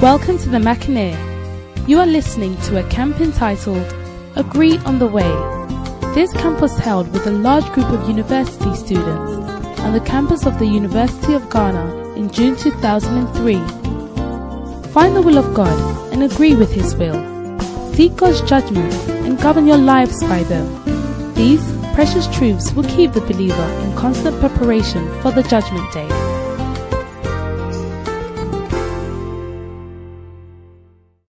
Welcome to the Mackinac. You are listening to a camp entitled Agree on the Way. This camp was held with a large group of university students on the campus of the University of Ghana in June 2003. Find the will of God and agree with His will. Seek God's judgment and govern your lives by them. These precious truths will keep the believer in constant preparation for the judgment day.